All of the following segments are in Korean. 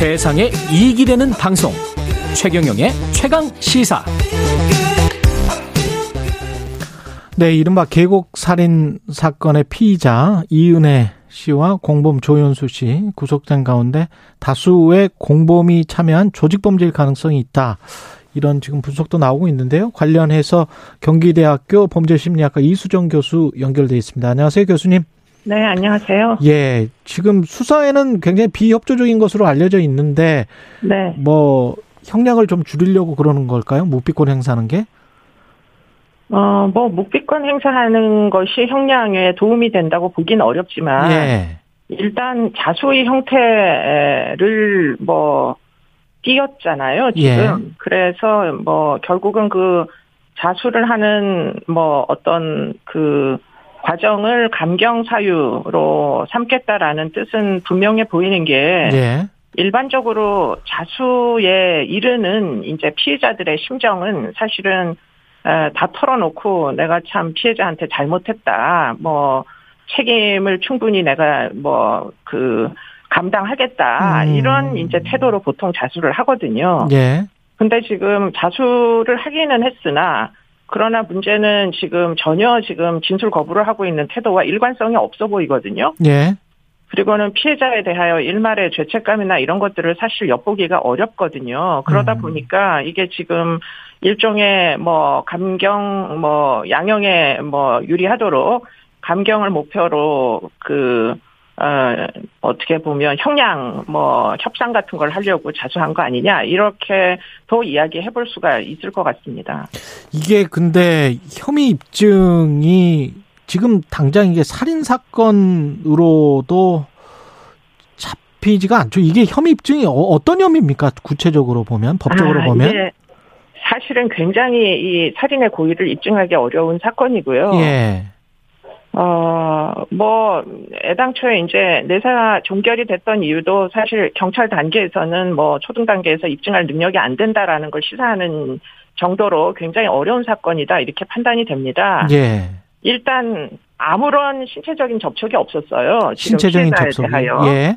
세상에 이익이 되는 방송 최경영의 최강 시사 네, 이른바 계곡 살인 사건의 피의자 이은혜 씨와 공범 조현수 씨 구속된 가운데 다수의 공범이 참여한 조직범죄일 가능성이 있다. 이런 지금 분석도 나오고 있는데요. 관련해서 경기대학교 범죄심리학과 이수정 교수 연결돼 있습니다. 안녕하세요, 교수님. 네, 안녕하세요. 예, 지금 수사에는 굉장히 비협조적인 것으로 알려져 있는데, 네. 뭐 형량을 좀 줄이려고 그러는 걸까요? 묵비권 행사하는 게? 어, 뭐, 묵비권 행사하는 것이 형량에 도움이 된다고 보기는 어렵지만, 예, 일단 자수의 형태를 뭐, 띄었잖아요, 지금. 예. 그래서 뭐, 결국은 그 자수를 하는 뭐, 어떤 그 과정을 감경 사유로 삼겠다라는 뜻은 분명해 보이는 게, 예, 일반적으로 자수에 이르는 이제 피해자들의 심정은 사실은 에, 다 털어놓고 내가 참 피해자한테 잘못했다. 뭐 책임을 충분히 내가 뭐 그 감당하겠다. 음. 이런 이제 태도로 보통 자수를 하거든요. 예, 근데 지금 자수를 하기는 했으나 그러나 문제는 지금 전혀 지금 진술 거부를 하고 있는 태도와 일관성이 없어 보이거든요. 예, 그리고는 피해자에 대하여 일말의 죄책감이나 이런 것들을 사실 엿보기가 어렵거든요. 그러다 음. 보니까 이게 지금 일종의 뭐 감경 뭐 양형에 뭐 유리하도록 감경을 목표로 그 어, 어떻게 보면 형량 뭐 협상 같은 걸 하려고 자수한 거 아니냐 이렇게 더 이야기해 볼 수가 있을 것 같습니다. 이게 근데 혐의 입증이 지금 당장 이게 살인 사건으로도 잡히지가 않죠. 이게 혐의 입증이 어- 어떤 혐의입니까? 구체적으로 보면 법적으로 아, 보면 이게 사실은 굉장히 이 살인의 고의를 입증하기 어려운 사건이고요. 예, 어, 뭐, 애당초에 이제 내사 종결이 됐던 이유도 사실 경찰 단계에서는 뭐 초등 단계에서 입증할 능력이 안 된다라는 걸 시사하는 정도로 굉장히 어려운 사건이다 이렇게 판단이 됩니다. 예, 일단 아무런 신체적인 접촉이 없었어요. 신체적인 접촉. 대하여. 예,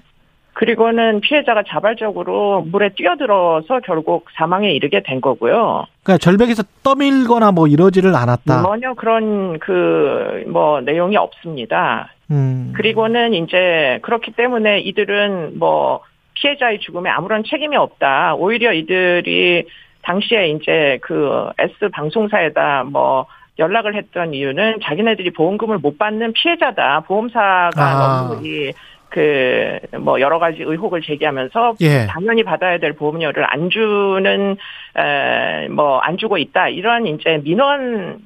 그리고는 피해자가 자발적으로 물에 뛰어들어서 결국 사망에 이르게 된 거고요. 그러니까 절벽에서 떠밀거나 뭐 이러지를 않았다. 전혀 그런 그 뭐 내용이 없습니다. 음, 그리고는 이제 그렇기 때문에 이들은 뭐 피해자의 죽음에 아무런 책임이 없다. 오히려 이들이 당시에 이제 그 S 방송사에다 뭐 연락을 했던 이유는 자기네들이 보험금을 못 받는 피해자다. 보험사가 아. 너무 이 그 뭐 여러 가지 의혹을 제기하면서 예, 당연히 받아야 될 보험료를 안 주는 뭐 안 주고 있다 이런 이제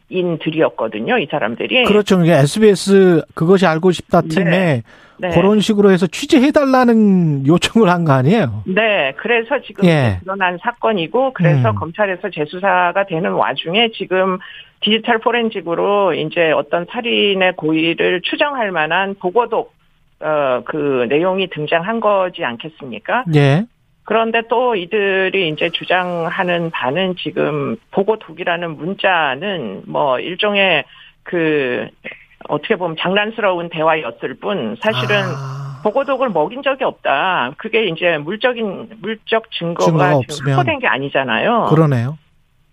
민원인들이었거든요 이 사람들이 그렇죠. 이게 SBS 그것이 알고 싶다 팀에 네. 그런 식으로 해서 취재해달라는 요청을 한 거 아니에요? 네, 그래서 지금 예. 드러난 사건이고, 그래서 음. 검찰에서 재수사가 되는 와중에 지금 디지털 포렌식으로 이제 어떤 살인의 고의를 추정할 만한 보고독, 어, 그 내용이 등장한 거지 않겠습니까? 예, 그런데 또 이들이 이제 주장하는 바는 지금 보고 독이라는 문자는 뭐 일종의 그 어떻게 보면 장난스러운 대화였을 뿐 사실은 아, 보고 독을 먹인 적이 없다. 그게 이제 물적인 물적 증거가 증거가 없으면. 확보된 게 아니잖아요. 그러네요.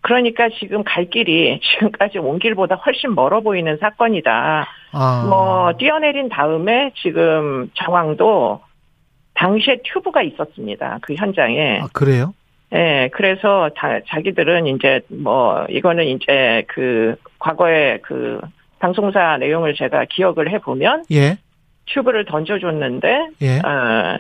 그러니까 지금 갈 길이 지금까지 온 길보다 훨씬 멀어 보이는 사건이다. 아, 뭐 뛰어내린 다음에 지금 정황도 당시에 튜브가 있었습니다. 그 현장에. 아, 그래요? 예, 그래서 다, 자기들은 이제 뭐 이거는 이제 그 과거에 그 방송사 내용을 제가 기억을 해 보면 예, 튜브를 던져줬는데 예, 어,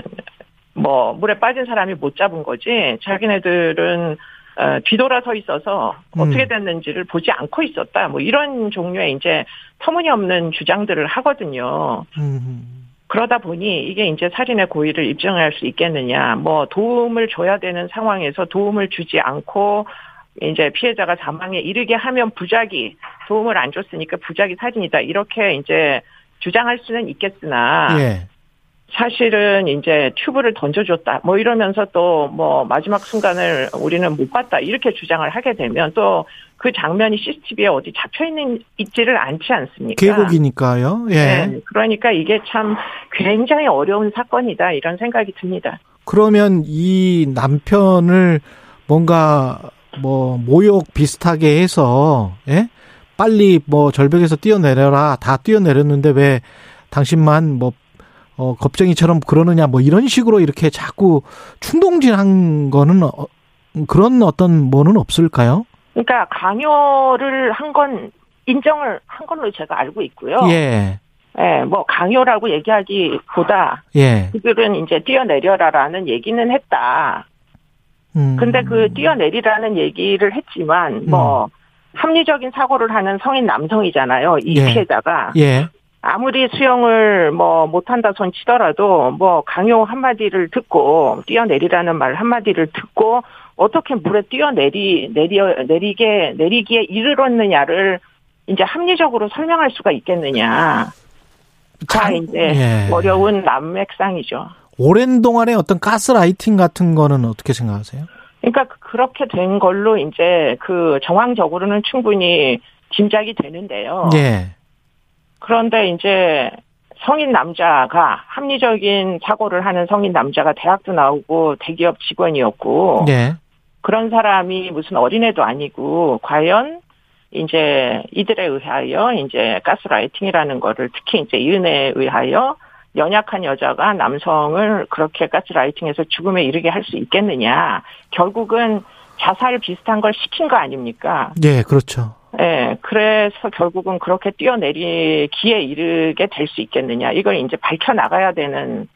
뭐 물에 빠진 사람이 못 잡은 거지 자기네들은 어, 뒤돌아 서 있어서 음. 어떻게 됐는지를 보지 않고 있었다. 뭐 이런 종류의 이제 터무니없는 주장들을 하거든요. 음, 그러다 보니 이게 이제 살인의 고의를 입증할 수 있겠느냐. 뭐 도움을 줘야 되는 상황에서 도움을 주지 않고 이제 피해자가 사망에 이르게 하면 부작위, 도움을 안 줬으니까 부작위 살인이다. 이렇게 이제 주장할 수는 있겠으나 예, 사실은 이제 튜브를 던져줬다. 뭐 이러면서 또 뭐 마지막 순간을 우리는 못 봤다. 이렇게 주장을 하게 되면 또 그 장면이 CCTV에 어디 잡혀 있는 있지를 않지 않습니까? 계곡이니까요. 예. 네, 그러니까 이게 참 굉장히 어려운 사건이다 이런 생각이 듭니다. 그러면 이 남편을 뭔가 뭐 모욕 비슷하게 해서 예? 빨리 뭐 절벽에서 뛰어내려라 다 뛰어내렸는데 왜 당신만 뭐 어, 겁쟁이처럼 그러느냐 뭐 이런 식으로 이렇게 자꾸 충동질한 거는 어, 그런 어떤 뭐는 없을까요? 그러니까 강요를 한 건 인정을 한 걸로 제가 알고 있고요. 예. 예, 뭐 강요라고 얘기하기보다 예. 그들은 이제 뛰어내려라라는 얘기는 했다. 음. 근데 그 뛰어내리라는 얘기를 했지만 뭐 합리적인 사고를 하는 성인 남성이잖아요. 이 예. 피해자가 예. 아무리 수영을 뭐 못한다 손 치더라도 뭐 강요 한마디를 듣고 뛰어내리라는 말 한마디를 듣고 어떻게 물에 뛰어내리 내리 내리게 내리기에 이르렀느냐를 이제 합리적으로 설명할 수가 있겠느냐. 자 참, 이제 예. 어려운 남맥상이죠. 오랜 동안의 어떤 가스라이팅 같은 거는 어떻게 생각하세요? 그러니까 그렇게 된 걸로 이제 그 정황적으로는 충분히 짐작이 되는데요. 예. 그런데 이제 성인 남자가 합리적인 사고를 하는 성인 남자가 대학도 나오고 대기업 직원이었고 예. 그런 사람이 무슨 어린애도 아니고 과연 이제 이들에 의하여 이제 가스라이팅이라는 거를 특히 이제 이은혜에 의하여 연약한 여자가 남성을 그렇게 가스라이팅해서 죽음에 이르게 할 수 있겠느냐. 결국은 자살 비슷한 걸 시킨 거 아닙니까? 예, 그렇죠. 예, 그래서 결국은 그렇게 뛰어내리기에 이르게 될 수 있겠느냐. 이걸 이제 밝혀나가야 되는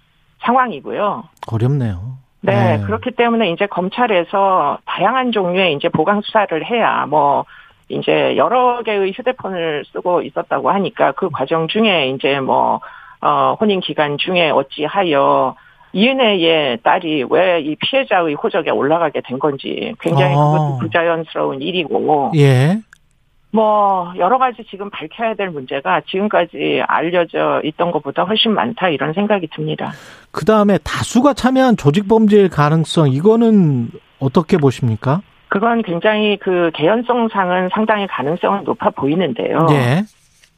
상황이고요. 어렵네요. 네, 예. 그렇기 때문에 이제 검찰에서 다양한 종류의 이제 보강 수사를 해야 뭐 이제 여러 개의 휴대폰을 쓰고 있었다고 하니까 그 과정 중에 이제 뭐 어, 혼인 기간 중에 어찌하여 이은혜의 딸이 왜 이 피해자의 호적에 올라가게 된 건지 굉장히 아. 그것도 부자연스러운 일이고 예. 뭐 여러 가지 지금 밝혀야 될 문제가 지금까지 알려져 있던 것보다 훨씬 많다 이런 생각이 듭니다. 그 다음에 다수가 참여한 조직 범죄일 가능성, 이거는 어떻게 보십니까? 그건 굉장히 그 개연성상은 상당히 가능성은 높아 보이는데요. 예.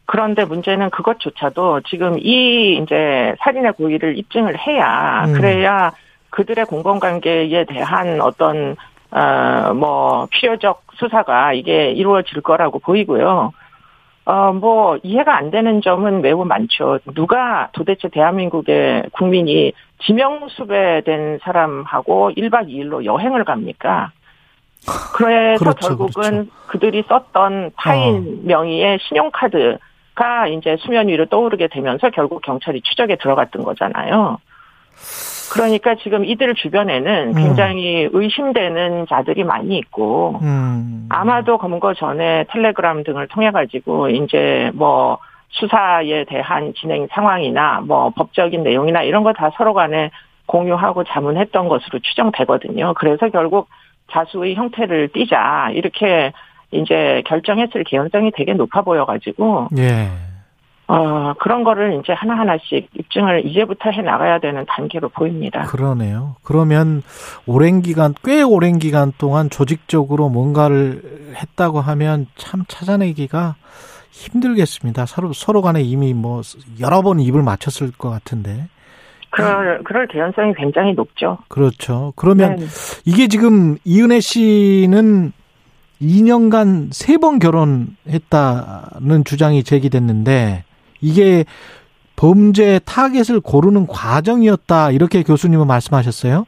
그런데 문제는 그것조차도 지금 이 이제 살인의 고의를 입증을 해야 음. 그래야 그들의 공범관계에 대한 어떤 어뭐 필요적 수사가 이게 이루어질 거라고 보이고요. 어 뭐 이해가 안 되는 점은 매우 많죠. 누가 도대체 대한민국의 국민이 지명수배된 사람하고 1박 2일로 여행을 갑니까? 그래서 그렇죠, 결국은 그렇죠. 그들이 썼던 타인 명의의 신용카드가 이제 수면 위로 떠오르게 되면서 결국 경찰이 추적에 들어갔던 거잖아요. 그러니까 지금 이들 주변에는 음. 굉장히 의심되는 자들이 많이 있고 음. 아마도 검거 전에 텔레그램 등을 통해 가지고 이제 뭐 수사에 대한 진행 상황이나 뭐 법적인 내용이나 이런 거 다 서로 간에 공유하고 자문했던 것으로 추정되거든요. 그래서 결국 자수의 형태를 띠자 이렇게 이제 결정했을 개연성이 되게 높아 보여가지고 예. 어 그런 거를 이제 하나 하나씩 입증을 이제부터 해 나가야 되는 단계로 보입니다. 그러네요. 그러면 오랜 기간, 꽤 오랜 기간 동안 조직적으로 뭔가를 했다고 하면 참 찾아내기가 힘들겠습니다. 서로, 서로 간에 이미 뭐 여러 번 입을 맞췄을 것 같은데. 그럴 그럴 개연성이 굉장히 높죠. 그렇죠. 그러면 네. 이게 지금 이은혜 씨는 2년간 세번 결혼했다는 주장이 제기됐는데 이게 범죄 타겟을 고르는 과정이었다 이렇게 교수님은 말씀하셨어요.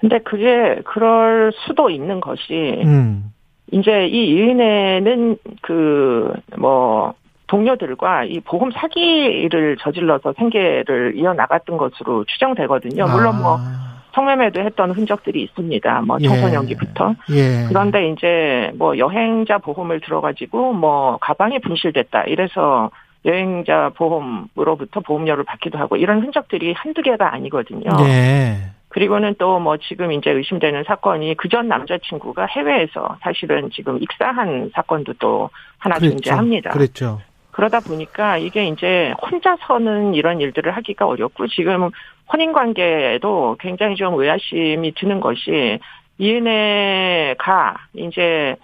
근데 그게 그럴 수도 있는 것이 음. 이제 이 이은혜는 그 뭐 동료들과 이 보험 사기를 저질러서 생계를 이어나갔던 것으로 추정되거든요. 물론 뭐 아, 성매매도 했던 흔적들이 있습니다. 뭐 예. 청소년기부터. 예. 그런데 이제 뭐 여행자 보험을 들어가지고 뭐 가방이 분실됐다. 이래서 여행자 보험으로부터 보험료를 받기도 하고 이런 흔적들이 한두 개가 아니거든요. 예. 그리고는 또 뭐 지금 이제 의심되는 사건이 그 전 남자친구가 해외에서 사실은 지금 익사한 사건도 또 하나 존재합니다. 그랬죠. 그러다 보니까 이게 이제 혼자서는 이런 일들을 하기가 어렵고 지금 혼인 관계에도 굉장히 좀 의아심이 드는 것이 이은혜가 이제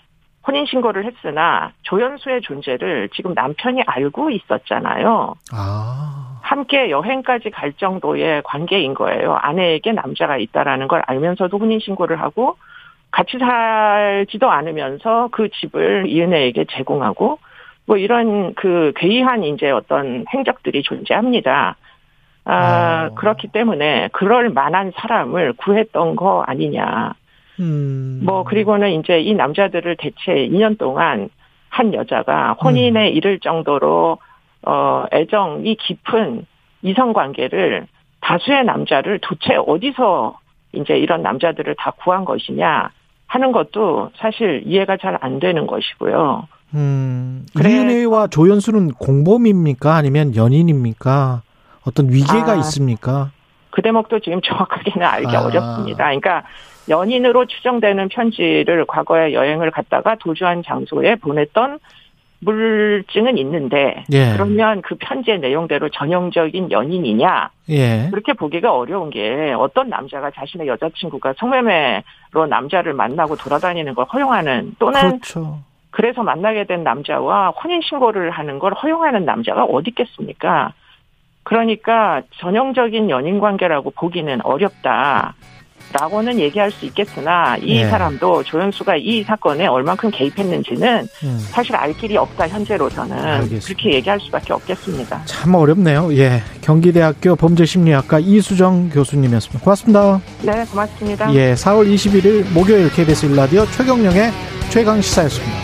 혼인 신고를 했으나 조연수의 존재를 지금 남편이 알고 있었잖아요. 아. 함께 여행까지 갈 정도의 관계인 거예요. 아내에게 남자가 있다라는 걸 알면서도 혼인 신고를 하고 같이 살지도 않으면서 그 집을 이은혜에게 제공하고 뭐 이런 그 괴이한 이제 어떤 행적들이 존재합니다. 아, 아. 그렇기 때문에 그럴 만한 사람을 구했던 거 아니냐. 음. 뭐 그리고는 이제 이 남자들을 대체 2년 동안 한 여자가 혼인에 음. 이를 정도로 어 애정이 깊은 이성 관계를 다수의 남자를 도대체 어디서 이제 이런 남자들을 다 구한 것이냐 하는 것도 사실 이해가 잘 안 되는 것이고요. 음. 이은혜와 조연수는 공범입니까? 아니면 연인입니까? 어떤 위계가 아. 있습니까? 그 대목도 지금 정확하게는 알기 아. 어렵습니다. 그러니까 연인으로 추정되는 편지를 과거에 여행을 갔다가 도주한 장소에 보냈던 물증은 있는데 예. 그러면 그 편지의 내용대로 전형적인 연인이냐 예. 그렇게 보기가 어려운 게 어떤 남자가 자신의 여자친구가 성매매로 남자를 만나고 돌아다니는 걸 허용하는 또는 그렇죠. 그래서 만나게 된 남자와 혼인 신고를 하는 걸 허용하는 남자가 어디 있겠습니까? 그러니까 전형적인 연인 관계라고 보기는 어렵다. 라고는 얘기할 수 있겠으나 이 예. 사람도 조현수가 이 사건에 얼만큼 개입했는지는 음. 사실 알 길이 없다 현재로서는 알겠습니다. 그렇게 얘기할 수밖에 없겠습니다. 참 어렵네요. 예. 경기대학교 범죄심리학과 이수정 교수님이었습니다. 고맙습니다. 네, 고맙습니다. 예. 4월 21일 목요일 KBS 일라디오 최경령의 최강 시사였습니다.